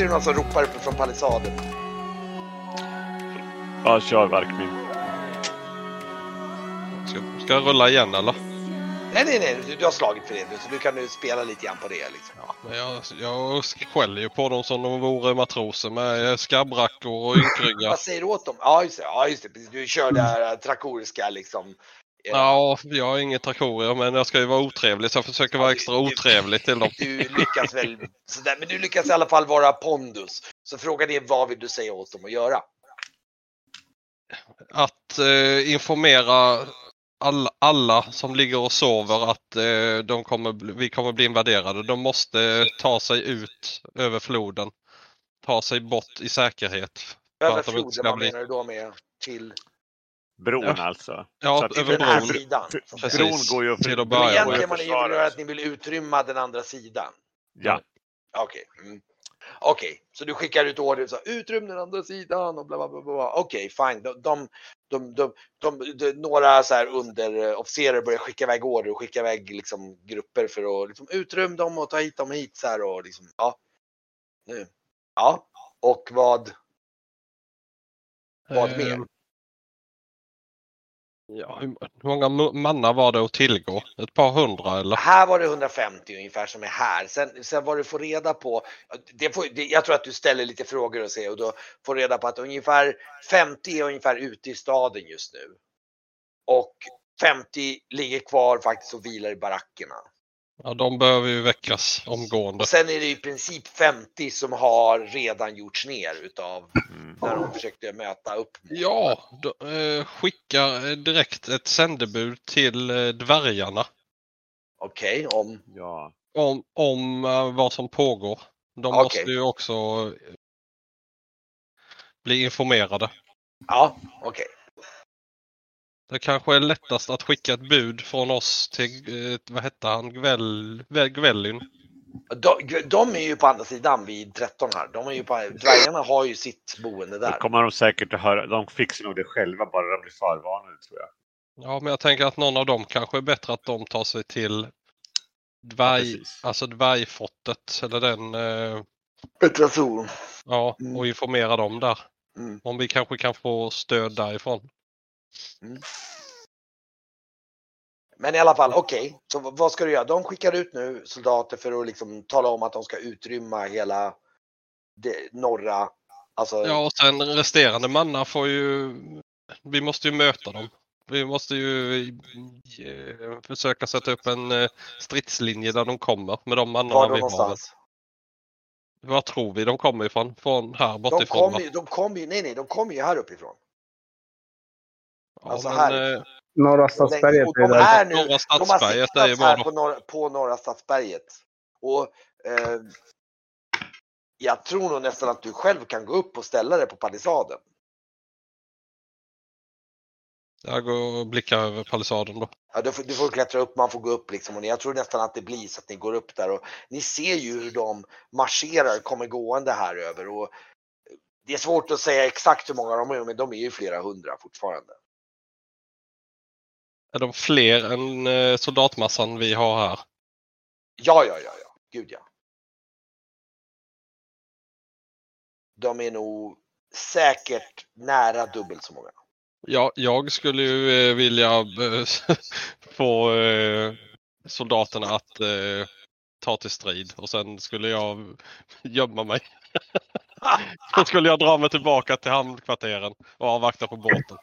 berget är det någon som ropar från palissaden. Ja, kör Varkmin. Ska, ska jag rulla igen eller? Nej, nej, nej, du, du har slagit för det nu, så du kan nu spela lite grann på det. Liksom. Ja, men jag, jag skäller ju på dem som de vore matroser med skabbrackor och ynkryggar. Vad säger du åt dem? Ja, just det. Ja, just det. Du kör det här trakoriska liksom. Ja, jag har inget trakorier men jag ska ju vara otrevlig så jag försöker vara extra otrevlig till dem. Du lyckas väl sådär, men du lyckas i alla fall vara pondus. Så frågan är vad vill du säga åt dem att göra? Att eh, informera alla, alla som ligger och sover att eh, de kommer, vi kommer bli invaderade. De måste ta sig ut över floden. Ta sig bort i säkerhet. Över floden, vad menar du då med till Bron Ja. alltså. Ja, Så att över den här bron. sidan? Precis. bron går ju att Till att börja. Egentligen ni vill försvara. göra är att ni vill utrymma den andra sidan. Ja, Okej. Mm. Okej, så du skickar ut order så utrym den andra sidan och bla bla bla. bla. Okej, fine. De, de, de, de, de, de, några så här underofficerare börjar skicka iväg order och skicka iväg liksom grupper för att liksom utrym dem och ta hit dem hit så här och liksom ja. Nu. Ja, och vad? Vad mer? Ja, hur många mannar var det att tillgå? Ett par hundra eller? Här var det 150 ungefär som är här. Sen, sen vad du får reda på, det får, det, jag tror att du ställer lite frågor och, se, och då får reda på att ungefär 50 är ungefär ute i staden just nu. Och 50 ligger kvar faktiskt och vilar i barackerna. Ja, de behöver ju väckas omgående. Och sen är det i princip 50 som har redan gjorts ner utav när de försökte möta upp. Ja, då, eh, skicka eh, direkt ett sändebud till eh, dvärgarna Okej, om... ja. om, om eh, vad som pågår. De Okej. måste ju också eh, bli informerade. Ja, okej. Det kanske är lättast att skicka ett bud från oss till, eh, vad hette han, Gvel, Gwellyn. De, de är ju på andra sidan vid 13 här. De är ju på, dvärgarna har ju sitt boende där. kommer de säkert att höra. De fixar nog det själva bara de blir förvarnade tror jag. Ja, men jag tänker att någon av dem kanske är bättre att de tar sig till dvärg, precis. alltså dvärgfortet eller den, eh, Petra Sol. ja, Mm. och informera dem där. Mm. Om vi kanske kan få stöd därifrån. Men i alla fall, okej. Så v- vad ska du göra? De skickar ut nu soldater för att liksom tala om att de ska utrymma hela det norra. Alltså, Ja, och sen resterande mannar får ju, vi måste ju möta dem. Vi måste ju eh, försöka sätta upp en eh, stridslinje där de kommer med de mannarna vi har. Var tror vi de kommer ifrån? Från här De bortifrån kommer va? ju, de kom ju, nej nej, de kommer ju här uppifrån. Ja, alltså men, här. Norra Stadsberget är de är nu, Norra de har Stadsberget är ju siktats här bara på norra, på norra Stadsberget. Och eh, jag tror nog nästan att du själv kan gå upp och ställa dig på palissaden. Jag går och blickar över palissaden då. Ja, du, får, du får klättra upp, man får gå upp liksom. Och jag tror nästan att det blir så att ni går upp där och ni ser ju hur de marscherar, kommer gående här över. Och det är svårt att säga exakt hur många de är, men de är ju flera hundra fortfarande. Är de fler än eh, soldatmassan vi har här? Ja, ja, ja, ja, gud ja. De är nog säkert nära dubbelt så många. Ja, jag skulle ju eh, vilja eh, få soldaterna att ta till strid och sen skulle jag gömma mig. Då skulle jag dra mig tillbaka till hamnkvarteren och avvakta på båten.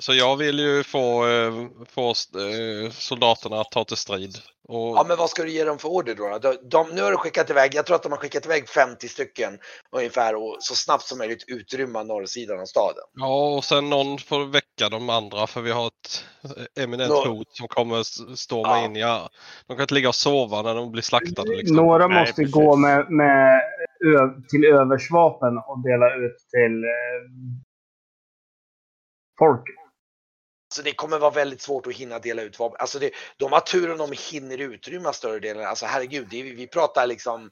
Så jag vill ju få, eh, få eh, soldaterna att ta till strid. Och, Ja, men vad ska du ge dem för order då? De, de, nu har du skickat iväg, jag tror att de har skickat iväg 50 stycken ungefär och så snabbt som möjligt utrymma norrsidan av staden. ja, och sen någon får väcka de andra för vi har ett eh, eminent Nå- hot som kommer s- stå Ja. mig in i... Ja, de kan inte ligga och sova när de blir slaktade. Liksom. Några Nej, måste precis. gå med, med till översvapen och dela ut till eh, folk. Så det kommer vara väldigt svårt att hinna dela ut vapen. Alltså det, de har tur om de hinner utrymma större delen. Alltså herregud, det, är- vi pratar liksom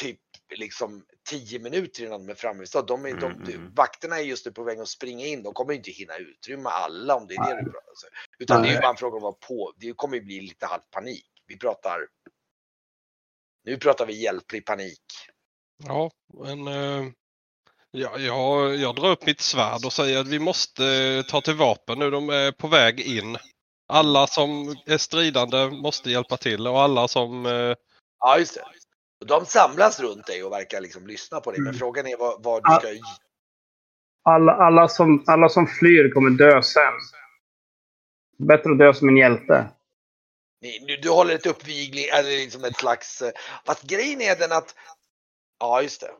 typ liksom 10 minuter innan de är framme vid stad. De är, de, Mm, mm. vakterna är just nu på väg att springa in. De kommer inte hinna utrymma alla om det är det du pratar om. Utan det är ju bara en fråga om att vara på. Det kommer ju bli lite halv panik. Vi pratar Nu pratar vi hjälplig panik. Ja, men eh, ja, jag, jag drar upp mitt svärd och säger att vi måste eh, ta till vapen nu. De är på väg in. Alla som är stridande måste hjälpa till och alla som... Eh, Ja, just det. Och de samlas runt dig och verkar liksom lyssna på dig. Men Mm. frågan är vad, vad du ska... Alla, alla, som, alla som flyr kommer dö sen. Bättre att dö som en hjälte. Du, du håller ett uppvigling, eller liksom ett slags... eh, Fast grejen är den att... Ja, just det.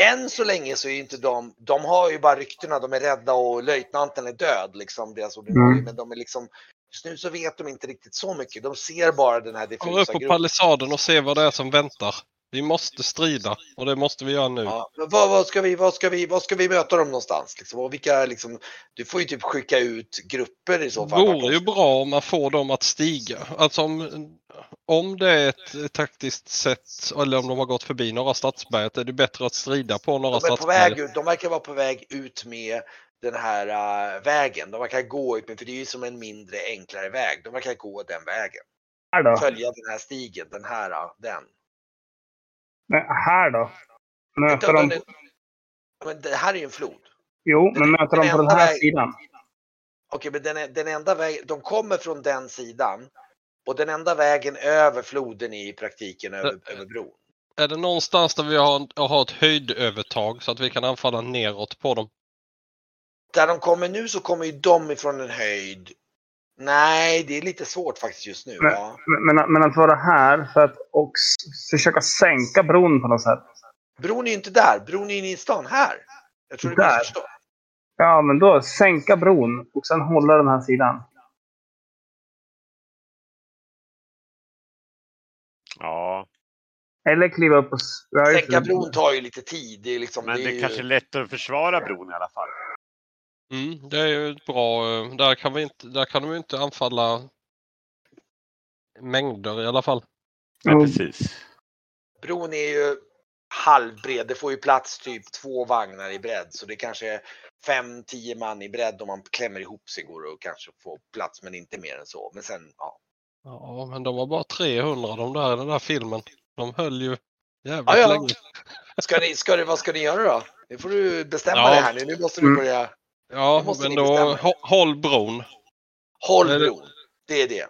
Än så länge så är ju inte de... De har ju bara ryktena, de är rädda och löjtnanten är död, liksom deras ordinarie. Mm. Men de är liksom... Just nu så vet de inte riktigt så mycket. De ser bara den här gå upp diffusa på gruppen. palissaden och se vad det är som väntar. Vi måste strida och det måste vi göra nu. Ja, men vad, vad, ska vi, vad, ska vi, vad ska vi möta dem någonstans? Liksom? Och vilka, liksom, du får ju typ skicka ut grupper i så Det fall. vart vore ju bra om man får dem att stiga. Alltså om, om det är ett taktiskt sätt eller om de har gått förbi Norra Stadsberget är det bättre att strida på De på Stadsberget. de verkar vara på väg ut med den här äh, vägen. De verkar gå ut med, för det är ju som en mindre enklare väg. De verkar gå den vägen. Här då? Följa den här stigen, den här, äh, den. Men här då? Möter de... den- Men det här är ju en flod. Jo, den- men möter den de på den här väg- sidan? Okej, men den, den enda vägen, de kommer från den sidan. Och den enda vägen över floden är i praktiken över, Det- över bron. Är det någonstans där vi har, har ett höjdövertag så att vi kan anfalla neråt på dem? Där de kommer nu så kommer ju de ifrån en höjd. Nej, det är lite svårt faktiskt just nu. Men- Ja. Men, men, men att vara här för att och försöka sänka bron på något sätt. Bron är ju inte där, bron är inne i stan här. Jag tror du Där. missförstår. Ja, men då sänka bron och sen hålla den här sidan. Eller kliva upp och... Sänka det. bron tar ju lite tid. Det är liksom, men det det är är ju... kanske är lättare att försvara bron i alla fall. Mm, det är ju ett bra... eh, Där kan, vi inte, där kan de ju inte anfalla mängder i alla fall. Ja, precis. Bron är ju halvbred. Det får ju plats typ två vagnar i bredd. Så det kanske är fem, tio man i bredd om man klämmer ihop sig går det och kanske få plats men inte mer än så. Men sen, ja. Ja, men de var bara 300 de där i den där filmen. De höll ju jävligt Ja, ja. länge. Ska ni, ska ni, vad ska ni göra då? Nu får du bestämma Ja. det här nu. Nu måste du Mm. börja. Ja, måste men ni då håll bron. Håll bron. Det är det.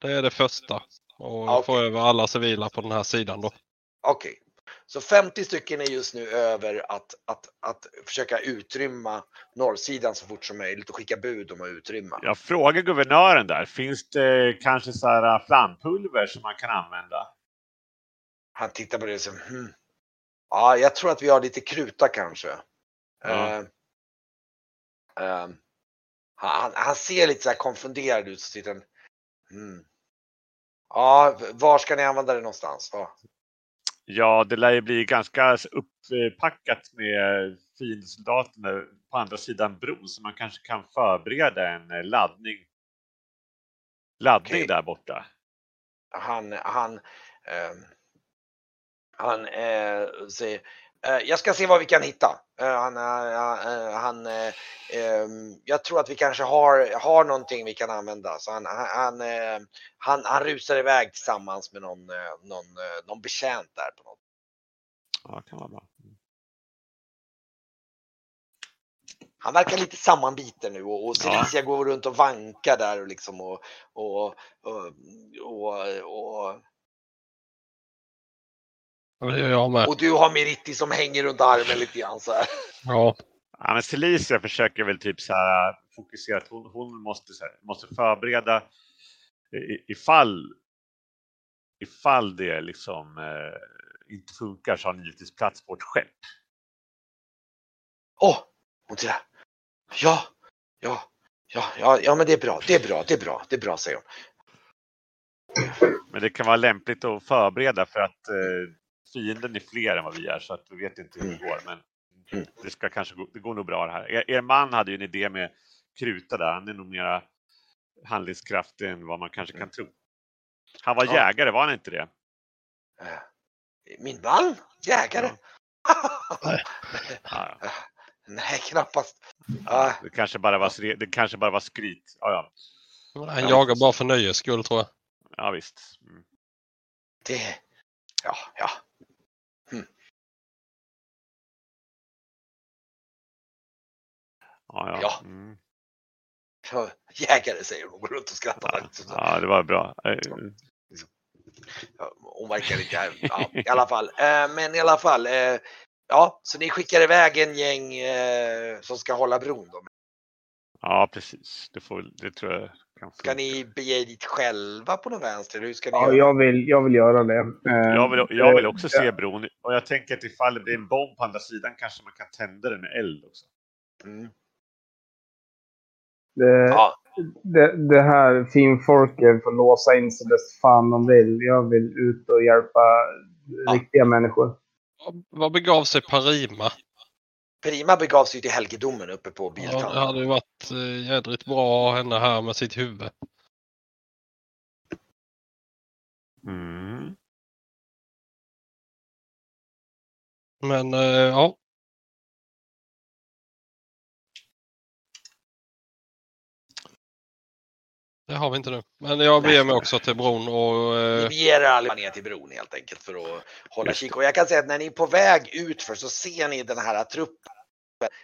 Det är det första. Och Ja, få över alla civila på den här sidan då. Okej. Så 50 stycken är just nu över att, att, att försöka utrymma norrsidan så fort som möjligt och skicka bud om att utrymma. Jag frågar guvernören där, finns det kanske så här flampulver som man kan använda? Han tittar på det som, hmm. Ja, jag tror att vi har lite kruta kanske. Ja. Eh, eh, han, han ser lite så här konfunderad ut. Så tittar han, hmm. Ja, var ska ni använda det någonstans? Ja. Ja, det lär ju bli ganska upppackat med fiendsoldaterna på andra sidan bron så man kanske kan förbereda en eh, laddning. Laddning Okej. där borta. Han, han, ehm, han eh, säger, eh, jag ska se vad vi kan hitta. Eh, han, eh, han, eh, ehm, jag tror att vi kanske har, har någonting vi kan använda. Så han, han, han, han, rusar iväg tillsammans med någon, någon, någon betjänt där. På något. Ja, det kan vara bra. Han verkar lite sammanbiten nu och, och Ja. Celicia går runt och vankar där och liksom och, och, och, och, jag med. och du har Meritti som hänger runt armen lite grann så här. Ja, Ja, men Celicia försöker väl typ så här fokusera att hon, hon måste, så här, måste förbereda i- ifall, ifall det liksom eh, inte funkar så har ni givetvis plats på ett skepp. Åh, hon tittar. Ja, ja, ja, ja, ja, men det är bra, det är bra, det är bra, det är bra, säger hon. Men det kan vara lämpligt att förbereda för att eh, fienden är fler än vad vi är så att vi vet inte hur det går. Men Mm. det, ska kanske gå, det går nog bra det här. Er, er man hade ju en idé med kruta där. Han är nog mera handlingskraftig än vad man kanske kan tro. Han var Ja. jägare, var han inte det? Eh, Min man? Jägare? Ja, ja. Nej, knappast. Ah, Det kanske bara var, det kanske bara var skryt. Ja, ja. han jagar bara för nöjes skull tror jag. ja visst. Mm. det, ja, ja. Ja, ja. Ja. Mm. Ja, Jägare säger hon går runt och skrattar. ja det var bra. Eh, Ja, hon verkar inte här. Ja, I alla fall. Eh, men i alla fall. Eh, ja, så ni skickar iväg en gäng som ska hålla bron då. Ja, precis. Det, får, det tror jag kan Ska ni bege dit själva på något vänster? Hur ska ni Ja, göra? jag vill, jag vill göra det. Jag vill, jag vill också se bron och jag tänker att ifall det blir en bomb på andra sidan kanske man kan tända den med eld också. Mm. Det, Ja, det, det här finfolket får låsa in sig bäst fan de vill. Jag vill ut och hjälpa Ja. riktiga människor. Vad begav sig Parima? Prima begav sig till helgedomen uppe på Ja, Biltand. det hade ju varit eh, jädrigt bra att ha henne här med sitt huvud. Mm. Men eh, ja. Det har vi inte nu. Men jag beger mig också till bron och Ni eh, beger er allihopa ner till bron helt enkelt för att hålla kik. Och jag kan säga att när ni är på väg ut för så ser ni den här truppen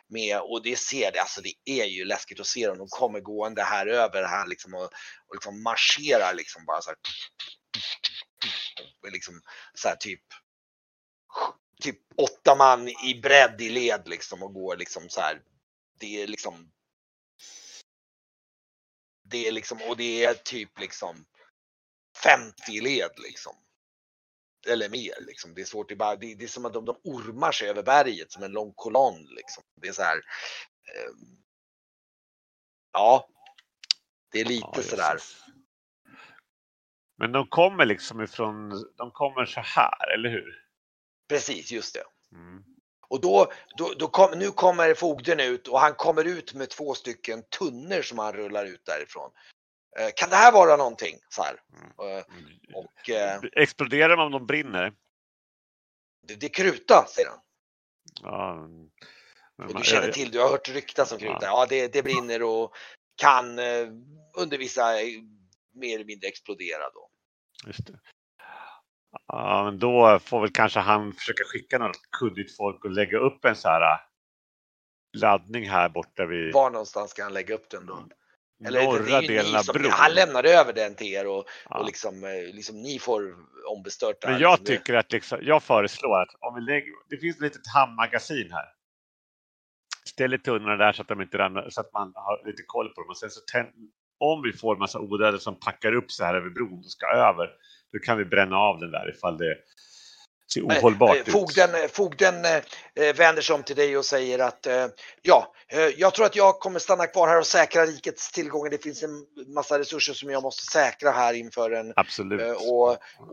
med och det ser det, alltså det är ju läskigt att se dem. De kommer gående här över här liksom och, och liksom marscherar liksom bara så här. Liksom så här typ typ åtta man i bredd i led liksom och går liksom så här. Det är liksom det är liksom och det är typ liksom 50 led liksom. Eller mer liksom. Det är svårt, det bara, det, det är som att de, de ormar sig över berget som en lång kolonn liksom. Det är så här. ehm, ja. Det är lite Ja, sådär. Men de kommer liksom ifrån, de kommer så här, eller hur? Precis, just det. Mm. Och då, då, då kom, nu kommer fogden ut och han kommer ut med två stycken tunnor som han rullar ut därifrån. Eh, kan det här vara någonting? Så här. Eh, och eh, Exploderar de om de brinner? det, det är kruta, säger han. Ja, men Och du känner till, du har hört ryktas om kruta. Ja. Ja, det, det brinner och kan eh, under vissa eh, mer eller mindre explodera då. Just det. Ja, men då får väl kanske han försöka skicka något kundigt folk och lägga upp en så här äh, laddning här borta vid Var någonstans ska han lägga upp den då? Eller det norra ju delen av bron. han lämnar över den till er och, Ja. och liksom, eh, liksom ni får ombestörta. Men jag liksom, det- tycker att liksom, jag föreslår att om vi lägger, det finns ett litet hamnmagasin här. Ställ i tunnorna där så att de inte ramlar, så att man har lite koll på dem. Och sen så tänd, om vi får en massa odöda som packar upp så här över bron och ska över, då kan vi bränna av den där ifall det ser ohållbart eh, ut. Fogden, eh, fogden eh, vänder sig om till dig och säger att eh, ja, eh, jag tror att jag kommer stanna kvar här och säkra rikets tillgångar. Det finns en massa resurser som jag måste säkra här inför en Absolut. Och,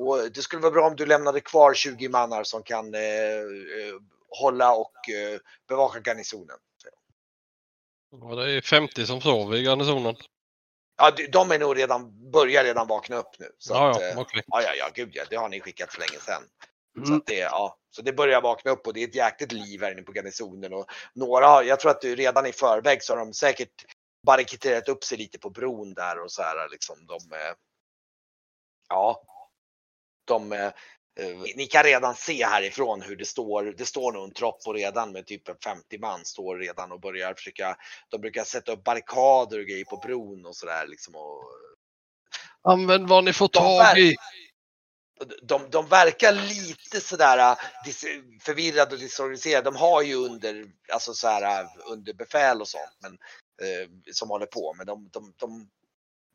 och det skulle vara bra om du lämnade kvar 20 mannar som kan hålla och eh, bevaka garnisonen. ja, det är 50 som sover i garnisonen. Ja, de- är nog redan, börjar redan vakna upp nu. Så Ja, att, ja, eh, okej. ja, ja, ja, gud ja, det har ni skickat för länge sedan. Så, Mm. att det, ja, så det börjar vakna upp och det är ett jäkligt liv här inne på garnisonen. Och några, jag tror att du redan i förväg så har de säkert barrikaderat upp sig lite på bron där och så här liksom. De, eh, ja, de, eh, eh, ni kan redan se härifrån hur det står. Det står nog en tropp och redan med typ en 50 man står redan och börjar försöka. De brukar sätta upp barrikader och grejer på bron och så där liksom. Och, Använd vad ni får De tag i. de, de verkar lite sådär äh, förvirrade och disorganiserade. De har ju under, alltså så här, äh, under befäl och sånt men, eh, som håller på. Men de, de, de,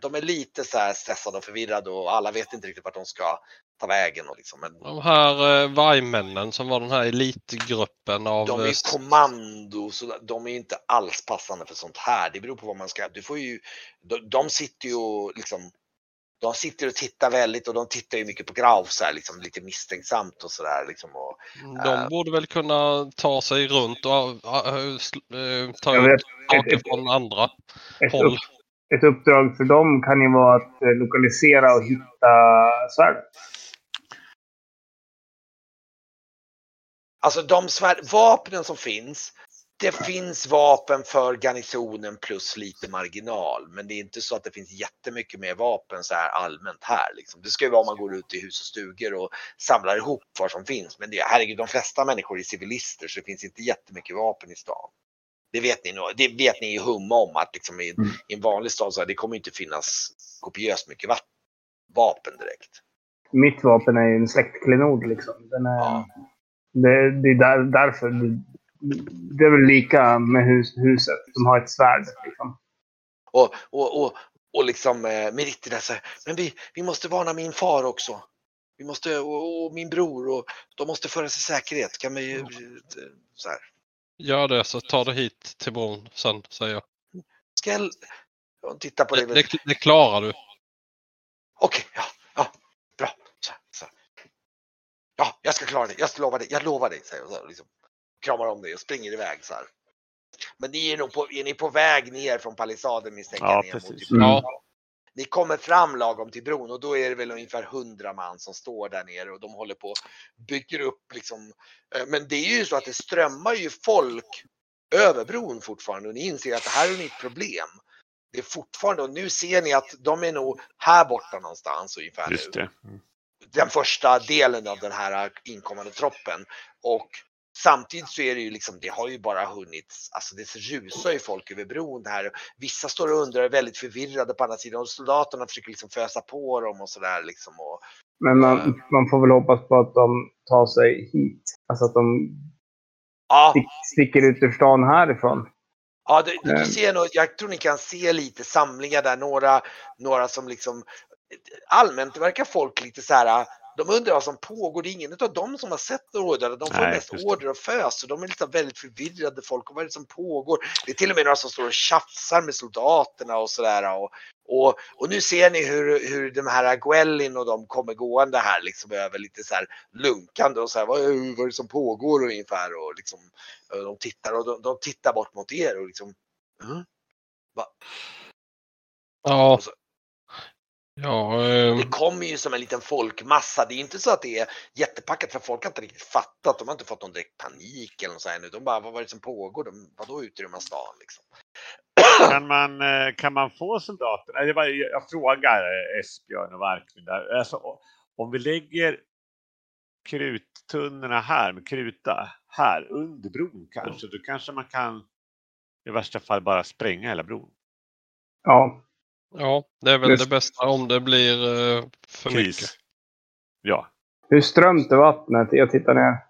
de är lite så här stressade och förvirrade och alla vet inte riktigt vart de ska ta vägen. Och liksom. Men De här eh, vargmännen som var den här elitgruppen av... de är eh, ju kommando så de är inte alls passande för sånt här. Det beror på vad man ska. Du får ju, de, de sitter ju och liksom de sitter och tittar väldigt och de tittar ju mycket på Grauf så här, liksom lite misstänksamt och sådär. Liksom, och, De eh, borde väl kunna ta sig runt och äh, äh, äh, ta ut saker från andra ett, håll. upp, ett uppdrag för dem kan ju vara att eh, lokalisera och hitta svärd. Alltså de svär, vapnen som finns det finns vapen för garnisonen plus lite marginal. Men det är inte så att det finns jättemycket mer vapen så här allmänt här. Liksom. Det ska ju vara om man går ut i hus och stugor och samlar ihop vad som finns. Men det, herregud, de flesta människor är civilister så det finns inte jättemycket vapen i stan. Det vet ni det vet ni ju hum om att liksom i, Mm. i en vanlig stad så här, det kommer inte finnas kopiöst mycket vapen, vapen direkt. Mitt vapen är ju en släktklenod liksom. Den är, Ja. det, det är där, därför. Det, det är väl lika med hus, huset. De har ett svärd. Liksom. Och, och, och, och liksom eh, Meritti där säger, men vi, vi måste varna min far också. Vi måste, och, och min bror och de måste föras i säkerhet. Kan vi, eh, så här. Gör det så ta det hit till bron sen säger jag. Ska jag och titta på det? Det, det, det klarar du. Okej, ja, ja, bra. Så, så. Ja, jag ska klara det. Jag lovar dig. Jag lovar dig, säger jag. Så liksom, kramar om dig och springer iväg så här. Men ni är nog på, är ni på väg ner från palissaden misstänker Ja, jag mot precis. typ bron. Ja. Ni kommer fram lagom till bron och då är det väl ungefär 100 man som står där nere och de håller på och bygger upp liksom. Eh, Men det är ju så att det strömmar ju folk över bron fortfarande och ni inser att det här är ett problem. Det är fortfarande och nu ser ni att de är nog här borta någonstans ungefär Just nu. det. Mm. Den första delen av den här inkommande troppen och Samtidigt så är det ju liksom, det har ju bara hunnit, alltså det rusar ju folk över bron här. Vissa står och undrar, är väldigt förvirrade på andra sidan och soldaterna försöker liksom fösa på dem och sådär liksom. Och, Men man, man får väl hoppas på att de tar sig hit. Alltså att de ja, stick, sticker ut ur stan härifrån. ja du, du Mm. ser nog, jag tror ni kan se lite samlingar där, några, några som liksom allmänt verkar folk lite så här. De undrar vad som pågår. Det är ingen av dem som har sett order. De får Nej, mest order och fös. Så de är liksom väldigt förvirrade folk. Och vad är det som pågår? Det är till och med några som står och tjafsar med soldaterna och sådär. Och, och, och nu ser ni hur, hur de här Gwellin och de kommer gående här liksom över lite så här lunkande och så här. Vad, vad är det som pågår ungefär? Och liksom, och de tittar och de, de tittar bort mot er och liksom. "Mm?" Ja. Och så- Ja, ehm, Det kommer ju som en liten folkmassa. Det är inte så att det är jättepackat för folk har inte riktigt fattat. De har inte fått någon direkt panik eller något så här nu. De bara, vad var det som pågår? De, vadå utrymma stan liksom? Kan man, eh, kan man få soldater? Nej, det var, jag frågar eh, Esbjörn och Varkmin där. Alltså, om vi lägger kruttunnorna här med kruta här under bron kanske, då kanske man kan i värsta fall bara spränga hela bron. Ja. Ja, det är väl Just- det bästa om det blir eh, för mycket. Kris. Ja, Hur strömt är vattnet? Jag tittar ner.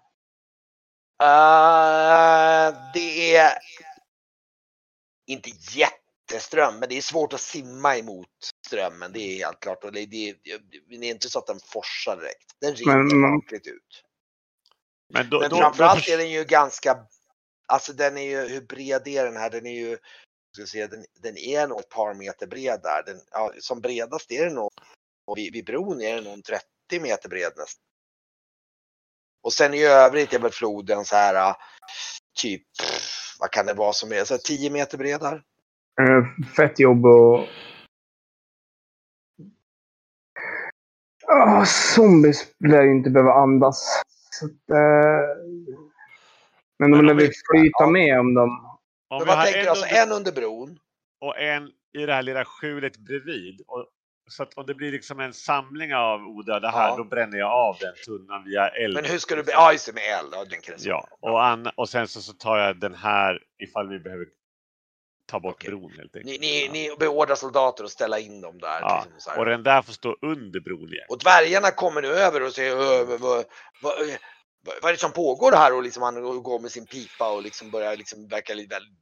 Uh, det är inte jätteström, men det är svårt att simma emot strömmen. Det är helt klart. Och det, det, det är inte så att den forsar direkt. Den rinner rakt ut. men då, Men framförallt då, är den ju ganska, alltså den är ju, hur bred är den här? Den är ju, ska säga, den, den är nog ett par meter bred där. Den, ja, som bredast är den nog, och vid, vid bron är den nog en 30 meter bred nästan. Och sen i övrigt är väl floden så här, äh, typ, vad kan det vara som är, så här 10 meter bred där? Eh, Fett jobb och... Oh, zombies lär ju inte behöva andas. Så att, eh, Men, vi vi- flyter ja. med om dem. Om Men vad tänker en alltså under, en under bron? och en i det här lilla skjulet bredvid. Och, så att om det blir liksom en samling av odöda här, Ja. då bränner jag av den tunnan via eld. Men hur ska du, ja just det med eld, ja den Ja, och, an, och sen så, så tar jag den här ifall vi behöver ta bort Okej. bron helt enkelt. Ni, ni, ni beordrar soldater att ställa in dem där. Ja, liksom, och den där får stå under bron igen. Och dvärgarna kommer nu över och säger "Ö, vad, vad, vad, är det som pågår här? Och liksom han går med sin pipa och liksom börjar liksom verka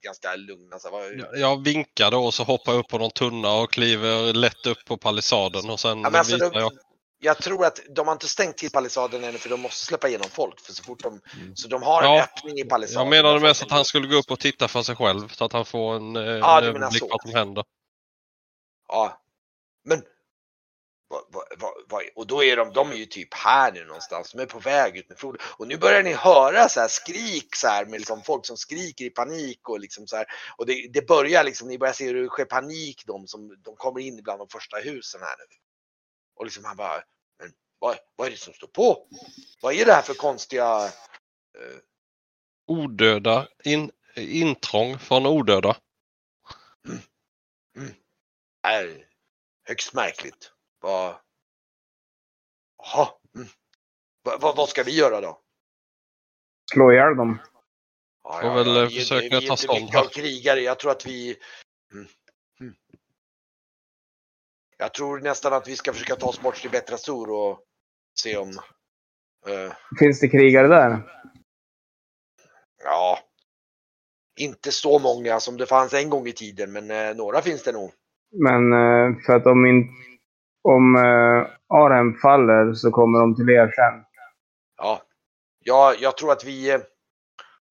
ganska lugna. Så här, vad, Jag- Jag vinkar då och så hoppar jag upp på någon tunna och kliver lätt upp på palissaden och sen Ja, alltså, visar de, jag. jag tror att de har inte stängt till palissaden ännu för de måste släppa igenom folk. För så fort de, Mm. så de har en Ja, öppning i palissaden. Jag menade Därför mest att han skulle gå upp och titta för sig själv så att han får en, eh, Ja, en överblick vad som händer. Ja. Men vad, vad, och då är de, de är ju typ här nu någonstans. De är på väg ut med floden. Och nu börjar ni höra så här skrik så här med liksom folk som skriker i panik och liksom så här. Och det, det börjar liksom, ni börjar se hur det sker panik de som, de kommer in bland de första husen här nu. Och liksom han bara, men vad, vad är det som står på? Vad är det här för konstiga eh, Odöda in, intrång från odöda. är högst märkligt. Vad... Jaha. Mm. Va, va, vad ska vi göra då? Slå ihjäl dem. Ja, Får väl, eh, vi, försöka vi är ta inte stånd mycket här. krigare. Jag tror att vi... Mm. Mm. Jag tror nästan att vi ska försöka ta oss bort till Betrasur och se om... eh, Finns det krigare där? ja. Inte så många som det fanns en gång i tiden, men eh, några finns det nog. Men eh, för att om, in, om eh, Arem faller så kommer de till er sen. Ja. ja jag tror att vi...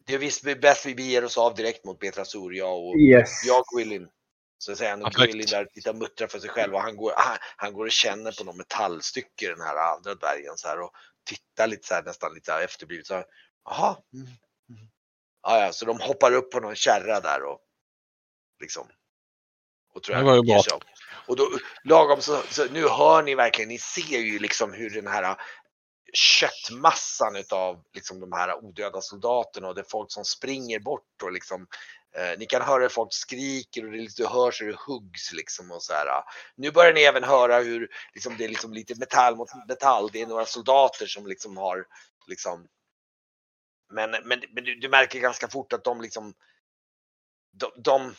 Det är visst bäst vi beger oss av direkt mot Betrasur, jag och Yes. Jag och Gwillin. Så säger han och. Gwillin där tittar och muttrar för sig själv och han går, han, han går och känner på någon metallstycke i den här andra dvärgen så här och tittar lite så här nästan lite efterblivet. Så här, Jaha. Mm. mm. Ja, ja, så de hoppar upp på någon kärra där och liksom. Och tror Det jag var ju ger bra. Och då lagom så, så nu hör ni verkligen, ni ser ju liksom hur den här ah, köttmassan utav liksom de här odöda soldaterna och det är folk som springer bort och liksom eh, ni kan höra hur folk skriker och det är lite, du hör det huggs liksom och så här. Ah. Nu börjar ni även höra hur liksom, det är liksom lite metall mot metall. Det är några soldater som liksom har liksom men, men, men du, du märker ganska fort att de liksom de, de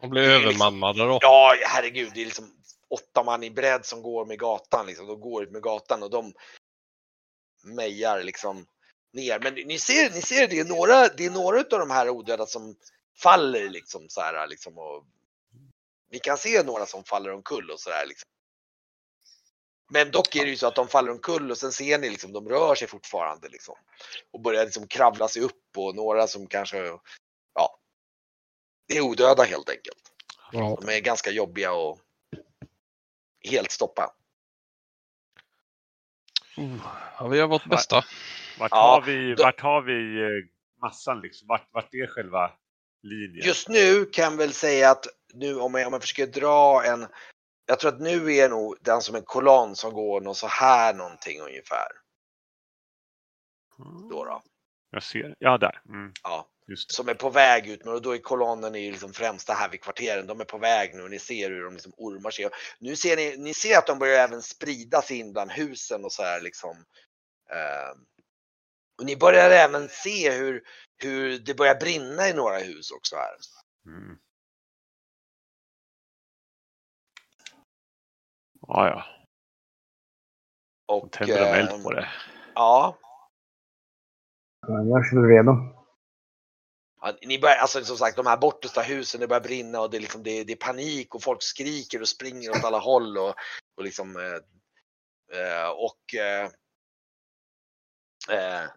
de blir är liksom- övermannade då. Ja, herregud, det är liksom åtta man i bredd som går med gatan. Liksom. De går ut med gatan och de mejar liksom ner. Men ni ser, ni ser det är några, det är några av de här odöda som faller liksom så här liksom. Och ni kan se några som faller omkull och så där liksom. Men dock är det ju så att de faller omkull och sen ser ni liksom, de rör sig fortfarande liksom. Och börjar liksom kravla sig upp och några som kanske, ja. Det är odöda helt enkelt. Ja. De är ganska jobbiga och helt stoppa. Ja, vi gör vårt bästa. Vart Ja, har vi, då- vart har vi eh, massan liksom? Vart, vart är själva linjen? Just nu kan jag väl säga att nu om jag, om jag försöker dra en, jag tror att nu är nog den som en kolonn som går någon så här någonting ungefär. Då då. Jag ser. Ja, där. Mm, Ja. Som är på väg ut, men då är kolonnen i liksom främsta här vid kvarteren. De är på väg nu och ni ser hur de liksom ormar sig. Nu ser ni, ni ser att de börjar även sprida sig in bland husen och så här liksom. Eh, och ni börjar även se hur, hur det börjar brinna i några hus också här. Mm. Ja, ja. Och, tänder de eld eh, på det. Ja, Jag väl redo. Ja, ni börjar, alltså som sagt de här bortersta husen det börjar brinna och det är, liksom, det, är, det är panik och folk skriker och springer åt alla håll och, och liksom eh, eh, och eh, eh,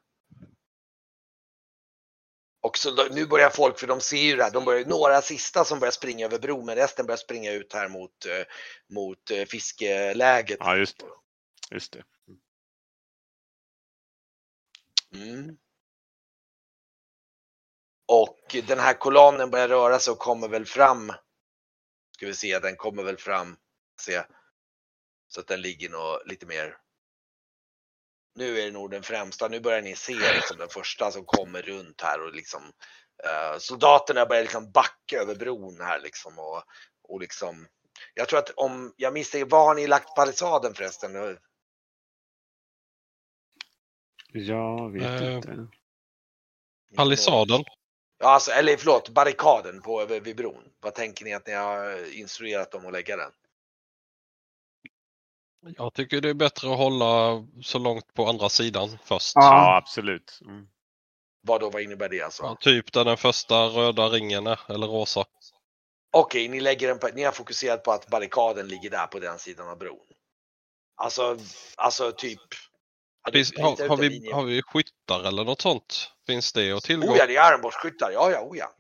och så nu börjar folk, för de ser ju det här, de börjar, några sista som börjar springa över bron men resten börjar springa ut här mot, eh, mot fiskeläget. Ja, just det. Just det. Mm. Och den här kolonnen börjar röra sig och kommer väl fram. Ska vi se, den kommer väl fram. Se. Så att den ligger nog lite mer. Nu är det nog den främsta. Nu börjar ni se liksom den första som kommer runt här och liksom eh, soldaterna börjar liksom backa över bron här liksom och, och liksom. Jag tror att om jag misstänker, var har ni lagt palissaden förresten? Jag vet Eh, inte. Palissaden. Ja, alltså, eller förlåt, barrikaden på, vid vid bron. Vad tänker ni att ni har instruerat dem att lägga den? Jag tycker det är bättre att hålla så långt på andra sidan först. Ja. Ja, absolut. Mm. Vad då, vad innebär det alltså? Ja, typ där den första röda ringen är, eller rosa. Okej, ni lägger den på, ni har fokuserat på att barrikaden ligger där på den sidan av bron. Alltså, alltså typ. Finns, har, har, vi, har vi skyttar eller något sånt? Finns det att tillgå? Oh ja, det är armborstskyttar. Ja, ja, oh ja.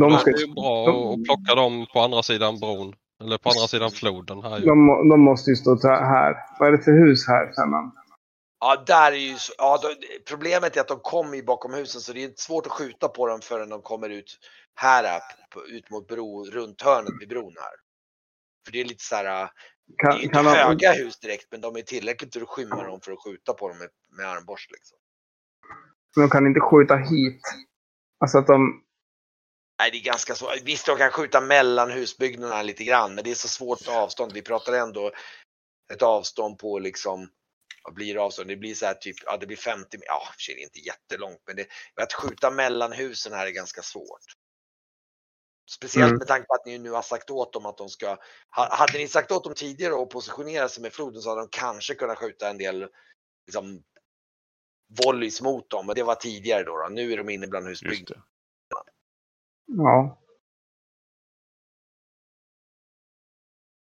De, ska, det är bra att plocka dem på andra sidan bron. Eller på andra sidan floden här ju. de, de måste ju stå här. Vad är det för hus här, femman? Ja, där är ju ja, då, problemet är att de kommer ju bakom husen så det är svårt att skjuta på dem förrän de kommer ut här, på- ut mot bro, runt hörnet vid bron här. För det är lite så här, det är Kan, inte kan, de, höga hus direkt men de är tillräckligt för att skymma dem för att skjuta på dem med, med armborst liksom. de kan inte skjuta hit. Alltså att de... Nej, det är ganska så. Visst, de kan skjuta mellan husbyggnaderna lite grann, men det är så svårt avstånd. Vi pratar ändå ett avstånd på liksom, vad blir det avstånd? Det blir så här typ, ja det blir 50, ja för sig är det inte jättelångt, men det, att skjuta mellan husen här är ganska svårt. Speciellt Mm. med tanke på att ni nu har sagt åt dem att de ska, ha- hade ni sagt åt dem tidigare och positionera sig med floden så hade de kanske kunnat skjuta en del liksom, volleys mot dem, men det var tidigare då. då. Nu är de inne bland husbyggnaderna. Ja.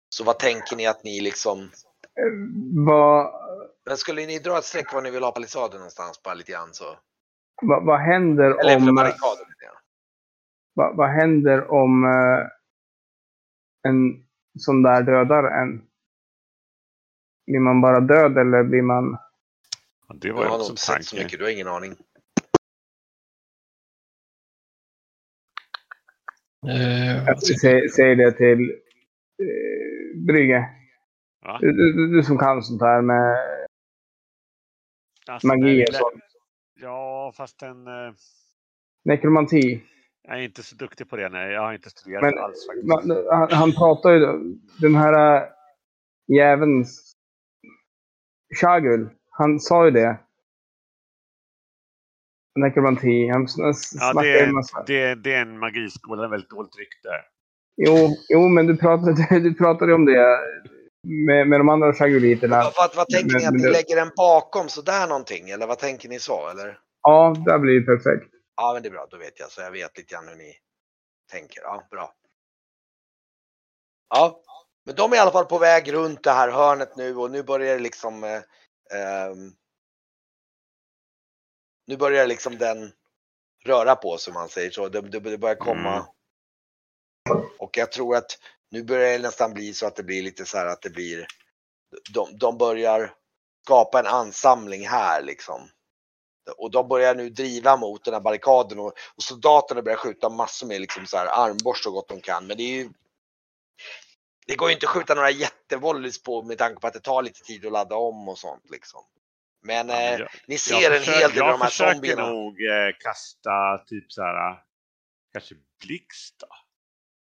Så vad tänker ni att ni liksom, Eh, Vad, men skulle ni dra ett streck var ni vill ha palissaden någonstans bara lite grann så? vad, vad händer Eller om... barrikaden. lite grann. Vad, vad händer om eh, en sån där dödar en? Blir man bara död eller blir man... Ja, det var ju har nog en inte sett så mycket, du har ingen aning. Eh, Jag säger, säger det till eh, Brygge. Va? Du, du, du som kan sånt här med Alltså, magi och sånt. Ja, fast den... eh, Nekromanti. Jag är inte så duktig på det. Nej, jag har inte studerat Men- alls faktiskt. Man- Han, han pratar ju... Den här äh, jäveln... Shagul. Han sa ju det. Nekromanti. Han sn- Ja, det, en är, massa. det, det är en magiskola, har väldigt dåligt rykte. Jo, jo, men du pratade, du pratade om det med, med de andra Shaguliterna. Vad, vad, vad tänker Men- ni att ni lägger den bakom sådär någonting? Eller vad tänker ni så? Eller? Ja, det blir ju perfekt. Ja, men det är bra, då vet jag. Så jag vet lite grann hur ni tänker. Ja, bra. Ja, men de är i alla fall på väg runt det här hörnet nu och nu börjar det liksom eh, ehm, Nu börjar liksom den röra på sig om man säger så. Det, det, det börjar komma. Och jag tror att nu börjar det nästan bli så att det blir lite så här att det blir de, de börjar skapa en ansamling här liksom. Och de börjar nu driva mot den här barrikaden och, och soldaterna börjar skjuta massor med liksom så här armborst så gott de kan. Men det är ju Det går ju inte att skjuta några jättevolleys på med tanke på att det tar lite tid att ladda om och sånt liksom. Men, Ja, men eh, jag, ni jag ser en försöker- hel del av jag de här försöker zombierna. nog eh, kasta typ så här, kanske blixt då.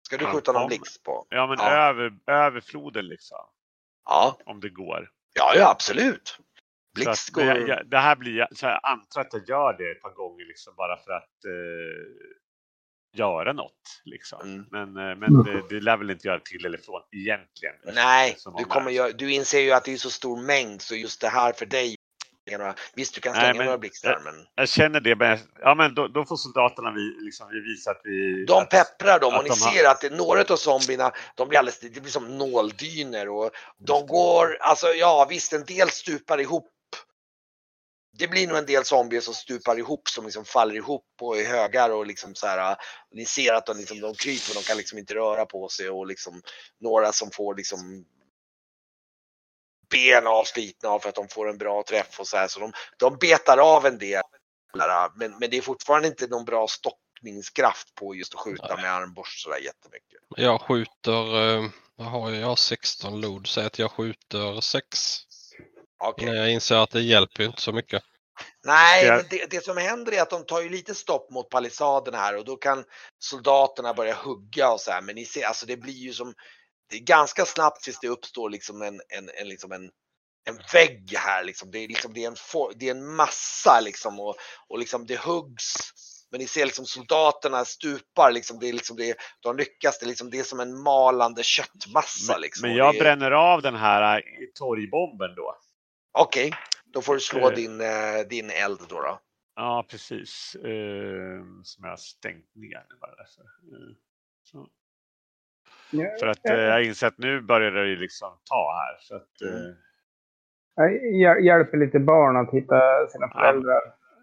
Ska du skjuta någon blixt på? Ja, men Ja. Över, över floden liksom. Ja, Om det går. ja, ja absolut. Blixt att, går... men jag, jag, det här blir, så jag antar att jag gör det ett par gånger liksom bara för att eh, göra något. Liksom. Mm. Men, eh, men det, det lär väl inte göra till eller från egentligen. Nej, du, kommer göra, du inser ju att det är så stor mängd så just det här för dig. Visst, du kan Nej, slänga men- några blixtar men Jag känner det, men, ja, men då, då får soldaterna vi, liksom, vi visa att vi... de att, pepprar dem och ni de har- ser att det, några av zombierna, de blir alldeles, det blir som nåldyner och de går, alltså ja visst en del stupar ihop. Det blir nog en del zombier som stupar ihop som liksom faller ihop och är högar och liksom så här. Ni ser att de, liksom, de kryper, de kan liksom inte röra på sig och liksom några som får liksom ben avslitna av för att de får en bra träff och så här. Så de, de betar av en del. Men, men det är fortfarande inte någon bra stoppningskraft på just att skjuta med armborst sådär jättemycket. Jag skjuter, eh, vad har jag, jag har 16 load, säg att jag skjuter 6. Okej. När jag inser att det hjälper ju inte så mycket. Nej, Ja. men det, det som händer är att de tar ju lite stopp mot palissaden här och då kan soldaterna börja hugga och så här. Men ni ser, alltså det blir ju som, det är ganska snabbt tills det uppstår liksom en, en, en, liksom en, en vägg här liksom. Det är, liksom, det är, en, for, det är en massa liksom och, och liksom det huggs. Men ni ser liksom soldaterna stupar liksom. Det är liksom det, de lyckas, det är liksom det är som en malande köttmassa men, liksom. men jag är- bränner av den här eh, torgbomben då. Okej, då får du slå Eh. din, eh, din eld då. då. Ja, precis. Eh, som jag har stängt ner bara därför. Eh, så. Ja, För att eh, jag insett att nu börjar det ju liksom ta här. Så att, eh, Mm. Jag hjäl- hjälper lite barn att hitta sina föräldrar.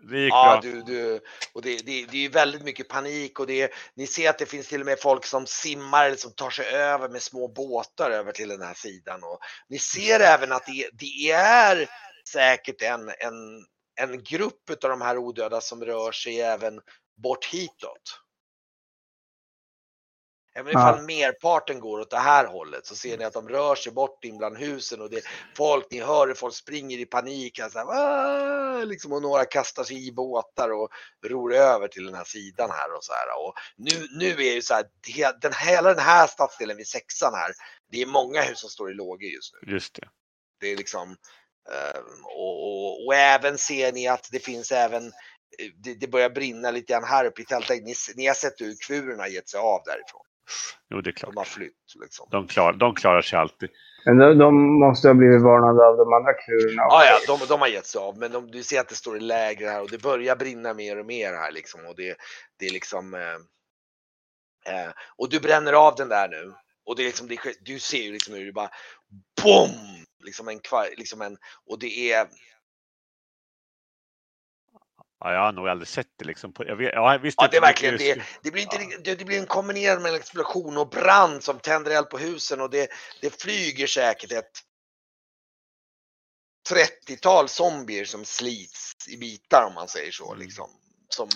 det gick Ja, bra. du, du, och det, det, det är ju väldigt mycket panik och det, ni ser att det finns till och med folk som simmar eller som tar sig över med små båtar över till den här sidan. Och ni ser även att det, det är säkert en, en, en grupp av de här odöda som rör sig även bort hitåt. Även ifall merparten går åt det här hållet så ser ni att de rör sig bort in bland husen och det är folk, ni hör hur folk springer i panik. Så här, "Ah!" liksom, och några kastar sig i båtar och ror över till den här sidan här och så här. Och nu, nu är ju så här, den, hela den här stadsdelen vid sexan här, det är många hus som står i lågor just nu. Just det. Det är liksom, och, och, och även ser ni att det finns även, eh, det, det börjar brinna lite grann här uppe i tältet. Ni, ni har sett hur kvuren har gett sig av därifrån. Jo, det är De klart. har flytt liksom. De, klar, de klarar sig alltid. Men de, de måste ha blivit varnade av de andra kurerna. Ja, ja, de, de har gett sig av, men de, du ser att det står i läger här och det börjar brinna mer och mer här liksom och det, det är liksom. Eh, eh, och du bränner av den där nu och det är liksom, det, du ser ju liksom hur det bara BOOM! Liksom en kvar, liksom en, och det är, Ja, jag har nog aldrig sett det liksom. På, jag vet, ja, visst, ja det är verkligen det. Det blir inte, riktigt- det, det blir en kombinerad med en explosion och brand som tänder eld på husen och det, det flyger säkert ett 30-tal zombier som slits i bitar om man säger så. Mm. Liksom. Som,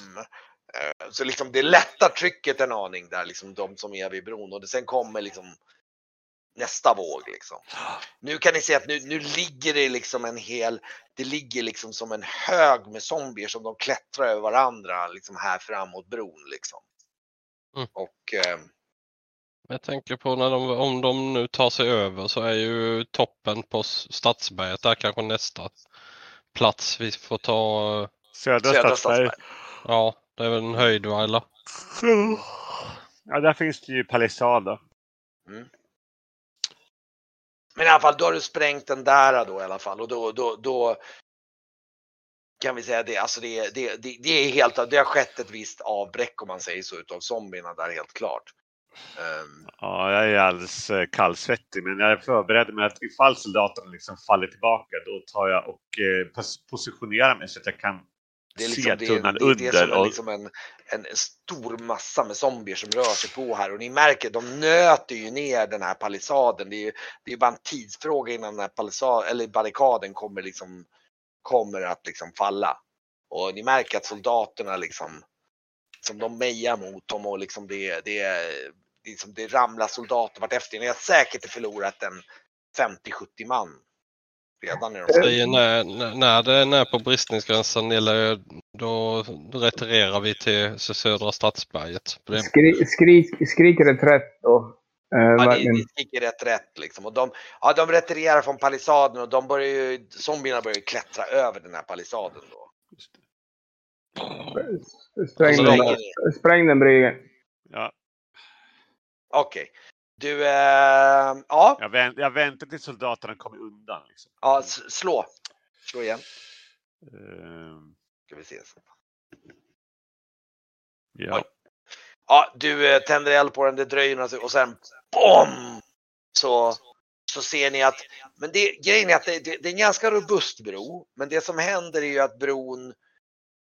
eh, så liksom det lättar trycket en aning där, liksom de som är vid bron och det, sen kommer liksom nästa våg liksom. Nu kan ni se att nu, nu ligger det liksom en hel, det ligger liksom som en hög med zombier som de klättrar över varandra liksom här fram mot bron liksom. Mm. Och eh, Jag tänker på när de, om de nu tar sig över så är ju toppen på Stadsberget där kanske nästa plats vi får ta. Södra, Södra Stadsberg. Ja, det är väl en höjd va, eller? Ja, där finns det ju palissad då. Men i alla fall, då har du sprängt den där då i alla fall och då, då, då kan vi säga det, alltså det, det, det, det är helt, det har skett ett visst avbräck om man säger så utav zombierna där helt klart. Um... Ja, jag är alldeles eh, kallsvettig, men jag är förberedd med att ifall soldaterna liksom faller tillbaka, då tar jag och eh, positionerar mig så att jag kan det är liksom, det, tunnan det, det är som en, liksom en, en stor massa med zombier som rör sig på här och ni märker, de nöter ju ner den här palissaden. Det är ju det är bara en tidsfråga innan den här palissad, eller barrikaden kommer liksom kommer att liksom falla. Och ni märker att soldaterna liksom som de mejar mot dem och liksom det, det, det, liksom det ramlar soldater vartefter. Ni har säkert förlorat en 50-70 man redan i de när, när- det är när på bristningsgränsen eller då retirerar vi till södra Stadsberget. Det- Skri, skrik, skrik reträtt då. Eh, Ja, verkligen. ni sticker rätt rätt liksom. Och de, ja, de retirerar från palissaden och de börjar ju, zombierna börjar ju klättra över den här palissaden då. Spräng, den. Spräng den Bryggen. ja, Okej. Du, eh, ja, jag, vänt, jag väntar tills soldaterna kommer undan. Liksom. ja, slå. Slå igen. Ehm, Ska vi se. ja. Oj. Ja, du eh, tänder eld på den, det dröjer några och sen BOM! Så, så ser ni att, men det, grejen är att det, det, det är en ganska robust bro, men det som händer är ju att bron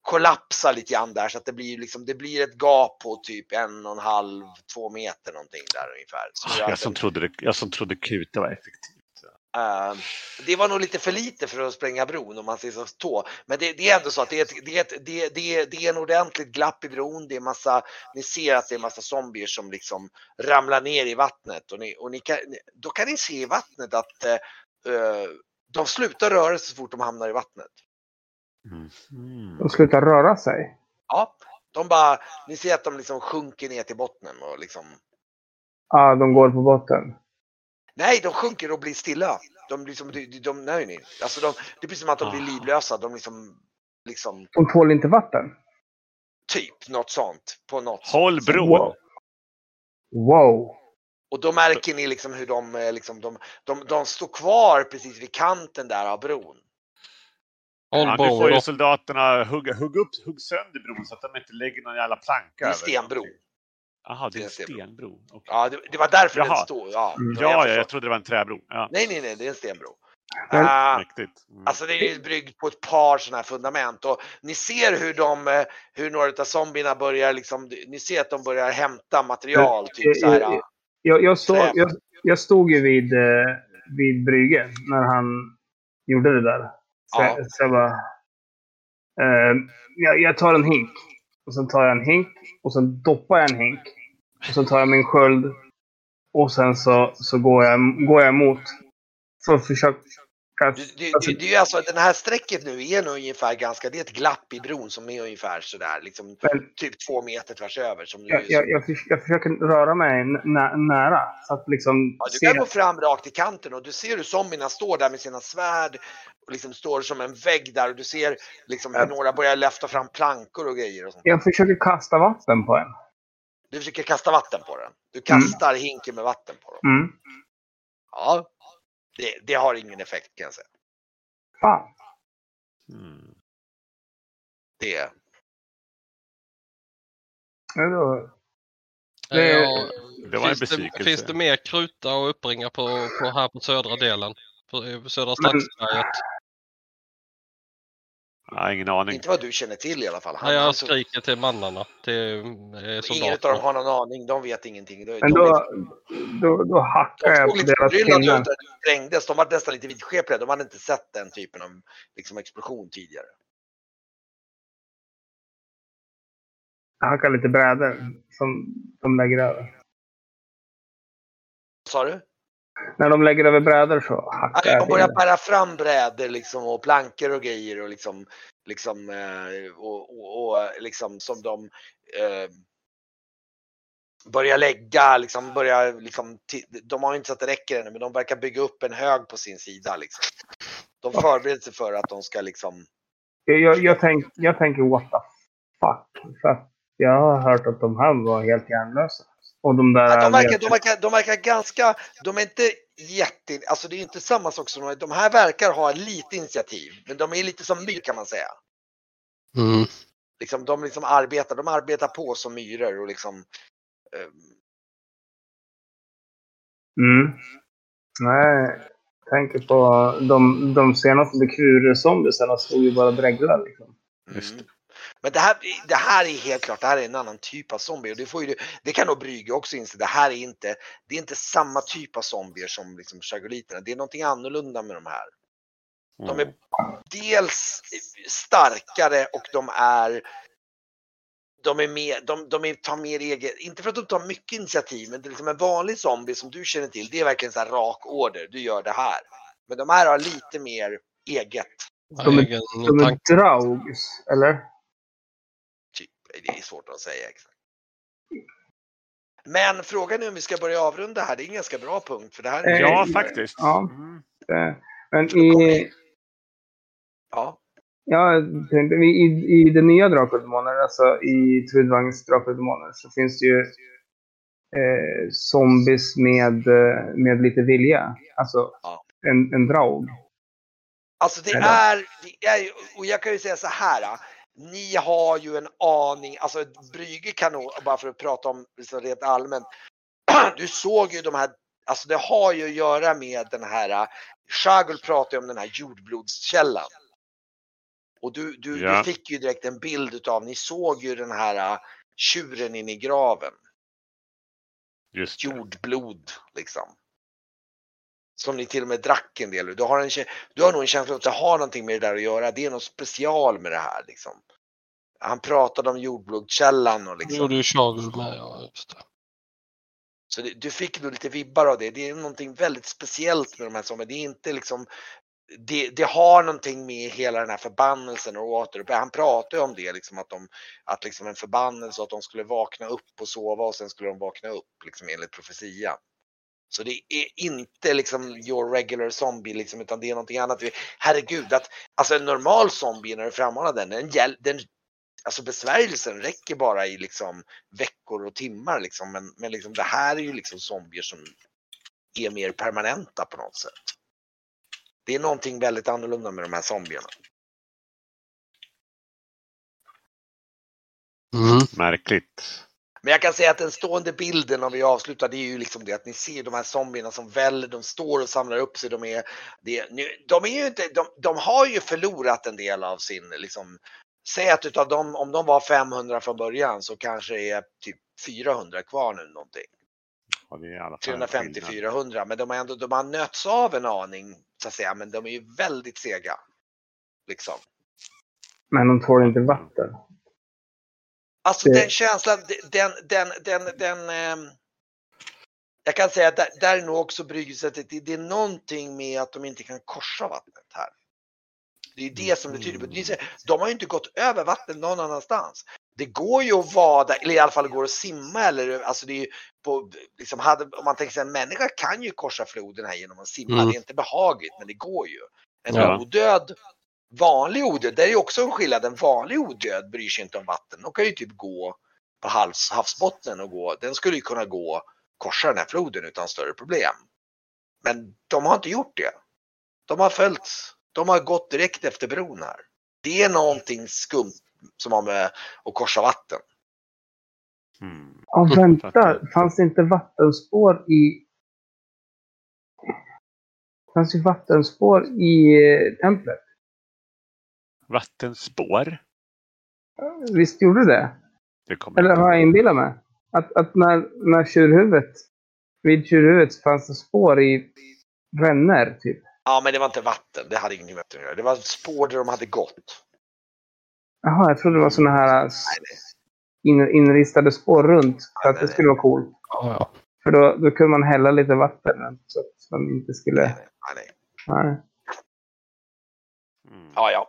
kollapsar lite grann där så att det blir liksom, det blir ett gap på typ en och en halv, två meter någonting där ungefär. Så gör Jag att som den- trodde, det, jag som trodde kuta var effektivt. Eh, det var nog lite för lite för att spränga bron om man ser så tå. Men det, det är ändå så att det är, ett, det, är ett, det, det, det är en ordentligt glapp i bron. Det är massa, ni ser att det är massa zombier som liksom ramlar ner i vattnet och, ni, och ni kan, då kan ni se i vattnet att eh, de slutar röra sig så fort de hamnar i vattnet. Mhm. De slutar röra sig. Ja, de bara, ni ser att de liksom sjunker ner till botten och liksom, Ja, de går på botten. nej de sjunker och blir stilla. De liksom, de, de, de nej, nej. Alltså de, det är precis som att de blir Ah. livlösa. De liksom, liksom De tål inte vatten. Typ något sånt på något. Håll bron! Wow. Wow. Och då märker ni liksom hur de, eh, liksom, de, de, de står kvar precis vid kanten där av bron. Ja, nu får ju soldaterna hugga, hugga upp, hugg sönder bron så att de inte lägger någon jävla planka Det är en över stenbro. Jaha, det är en stenbro. Okej. Ja, det, det var därför den Jaha. stod. Ja, Mm. det var Ja, därför ja, så. jag trodde det var en träbro. Ja, Nej, nej, nej, det är en stenbro. Mäktigt. Mm. Alltså det är ju bryggt på ett par sådana här fundament och ni ser hur de, eh, hur några av zombierna börjar liksom, ni ser att de börjar hämta material, typ så här. Eh, eh, ja. Jag, jag, stod, jag, jag stod ju vid, eh, vid bryggen när han gjorde det där. Så, Ja. så jag bara... Eh, jag, jag tar en hink. Och sen tar jag en hink. Och sen doppar jag en hink Och sen tar jag min sköld. Och sen så, så går, jag, går jag emot. För att försöka... Du, du, du, det är ju alltså, den här strecket nu är nog ungefär ganska, det är ett glapp i bron som är ungefär sådär liksom Men- typ två meter tvärs över. Som Jag, jag, jag, jag försöker röra mig nä, nära. Så att liksom ja, du se... kan gå fram rakt i kanten och du ser hur zombierna står där med sina svärd och liksom står som en vägg där och du ser liksom hur några börjar lyfta fram plankor och grejer och sånt. Jag försöker kasta vatten på en. Du försöker kasta vatten på den. Du kastar hinken med vatten på dem. Mm. Ja, det, det har ingen effekt kan jag säga. Fan. Mm. Det, då, Det- ja, Det var en finns, det, besvikelse. finns det mer kruta och uppringa på, på här på södra delen? På, södra Men- Stadsberget? Ja, ingen aning. inte vad du känner till i alla fall. Ja, jag han, så, skriker till mannarna, till eh, ingen av dem soldaterna. har någon aning. De vet ingenting. De, men de, då, då, då hackar de jag på deras pinnar. det sprängdes. De var nästan lite vidskepliga. De hade inte sett den typen av liksom, explosion tidigare. Jag hackar lite brädor som de lägger över. Vad sa du? När de lägger över brädor så hackar Ja, jag börjar bära fram brädor liksom, och plankor och grejer och liksom, liksom, eh, och, och, och liksom som de eh, börjar lägga, liksom, börjar, liksom, de har inte så att det räcker ännu men de verkar bygga upp en hög på sin sida. Liksom. De förbereder sig för att de ska liksom, Jag, jag, tänk, jag tänker what the fuck. För jag har hört att de här var helt hjärnlösa. Och de där... Ja, de, verkar, de, verkar, de verkar ganska, de är inte jätte, alltså det är inte samma sak som de, de här verkar ha lite initiativ, men de är lite som myr kan man säga. Mm. Liksom, de liksom arbetar, de arbetar på som myror och liksom eh, Mm. Nej, jag tänker på de, de senaste Bekrure-zombiesarna stod ju bara och dreglade. Liksom. Just Mm. Men det här, det här är helt klart, det här är en annan typ av zombie. Och det, får ju, det kan nog Brygge också inse. Det här är inte, det är inte samma typ av zombier som liksom chagoliterna. Det är någonting annorlunda med de här. De är dels starkare och de är de är mer, de, de är, tar mer eget, inte för att de tar mycket initiativ, men det är liksom en vanlig zombie som du känner till, det är verkligen så här rak order, du gör det här. Men de här har lite mer eget, De är- De är draugs, eller? Det är svårt att säga exakt. Men frågan är om vi ska börja avrunda här, det är en ganska bra punkt, för det här är... Ja, Eh, faktiskt. ja. Mm. Eh, Men i, Ja, ja, tänkte, i, i det nya Demoner, alltså i Trudvangs Drakar och Demoner, så finns det ju eh, zombies med, eh, med lite vilja. Alltså Ja. en, en draug. Alltså det är, det är, och jag kan ju säga så här. Ni har ju en aning, alltså Brygge kan nog, bara för att prata om liksom rent allmänt. Du såg ju de här, alltså det har ju att göra med den här, Shagul pratade ju om den här jordblodskällan. Och du, du, Ja. du fick ju direkt en bild utav, ni såg ju den här ah, tjuren in i graven. Just det. jordblod liksom. Som ni till och med drack en del. Du har, en, du har nog en känsla att det har någonting med det där att göra. Det är något special med det här liksom. Han pratade om jordblodskällan och Det liksom. gjorde ju Chagul med, ja. Just det. Så det, du fick nog lite vibbar av det. Det är någonting väldigt speciellt med de här som, det är inte liksom det, det har någonting med hela den här förbannelsen och återupp. Han pratar ju om det liksom att de, att liksom en förbannelse och att de skulle vakna upp och sova och sen skulle de vakna upp liksom enligt profetia. Så det är inte liksom your regular zombie liksom utan det är någonting annat. Herregud att alltså en normal zombie när du frammanar den, den, den alltså besvärjelsen räcker bara i liksom veckor och timmar liksom. Men, men liksom det här är ju liksom zombier som är mer permanenta på något sätt. Det är någonting väldigt annorlunda med de här zombierna. Mm. Märkligt. Men jag kan säga att den stående bilden om vi avslutar det är ju liksom det att ni ser de här zombierna som väller, de står och samlar upp sig. De är, det, nu, de är ju inte, de, de har ju förlorat en del av sin liksom, säg att utav dem, om de var 500 från början så kanske det är typ 400 kvar nu någonting. Ja, det är i alla fall en skillnad. 350-400 men de har ändå, de har nötts av en aning så att säga men de är ju väldigt sega. Liksom. Men de tål inte vatten. Alltså den känslan, den, den, den, den, ehm, jag kan säga att där, där är nog också bryggelset, det, det är någonting med att de inte kan korsa vattnet här. Det är det som. Det är så- De har ju inte gått över vattnet någon annanstans. Det går ju att vada, eller i alla fall går att simma eller alltså det är ju på, liksom hade, om man tänker sig en människa kan ju korsa floden här genom att simma. Mm. Det är inte behagligt men det går ju. En Ja. odöd, vanlig odöd, det är ju också en skillnad. En vanlig odöd bryr sig inte om vatten. De kan ju typ gå på havs, havsbottnen och gå. Den skulle ju kunna gå korsa den här floden utan större problem. Men de har inte gjort det. De har följt, de har gått direkt efter bron här. Det är någonting skumt som har med att korsa vatten. Mm. Ja, vänta. Fanns det inte vattenspår i... fanns ju vattenspår i eh, templet. Vattenspår? Visst gjorde det? Det Eller jag har jag inbillat mig? Att, att när, när tjurhuvudet, vid tjurhuvudet fanns det spår i rännor, typ. Ja, men det var inte vatten. Det hade ingenting med vatten att göra. Det var spår där de hade gått. Jaha, jag trodde det var sådana här in, inristade spår runt. För att Nej, det nej, skulle vara coolt. Ja, ja. För då, då kunde man hälla lite vatten runt så att man inte skulle... nej, nej, nej. Nej. Mm. Ja, ja.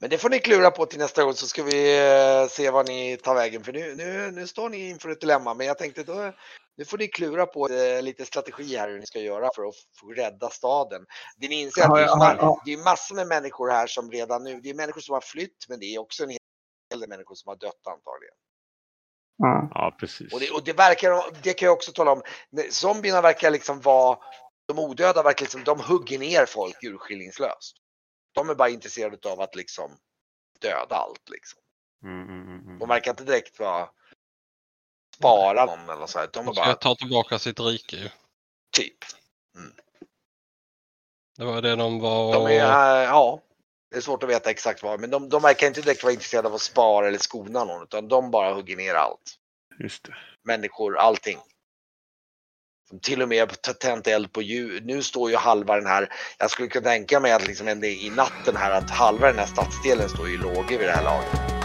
Men det får ni klura på till nästa gång så ska vi eh, se vad ni tar vägen. För nu, nu, nu står ni inför ett dilemma. Men jag tänkte då, nu får ni klura på eh, lite strategi här hur ni ska göra för att få rädda staden. Det ni inser att det är, det är massor med människor här som redan nu, det är människor som har flytt men det är också en hel del människor som har dött antagligen. Ja. Ja, precis. Och det, och det verkar, det kan jag också tala om, zombierna verkar liksom vara, de odöda verkar liksom, de hugger ner folk urskillningslöst. De är bara intresserade av att liksom döda allt liksom. Mm, mm, mm, mm. De verkar inte direkt vara spara någon eller så här. De De ska bara ta tillbaka sitt rike ju. typ. Det var det de var... De är, eh, ja. Det är svårt att veta exakt vad, men de, de verkar inte direkt vara intresserade av att spara eller skona någon, utan de bara hugger ner allt. Just det. Människor, allting. Som till och med tänt eld på ljus. Nu står ju halva den här, jag skulle kunna tänka mig att liksom i natten här att halva den här stadsdelen står ju i lågor vid det här laget.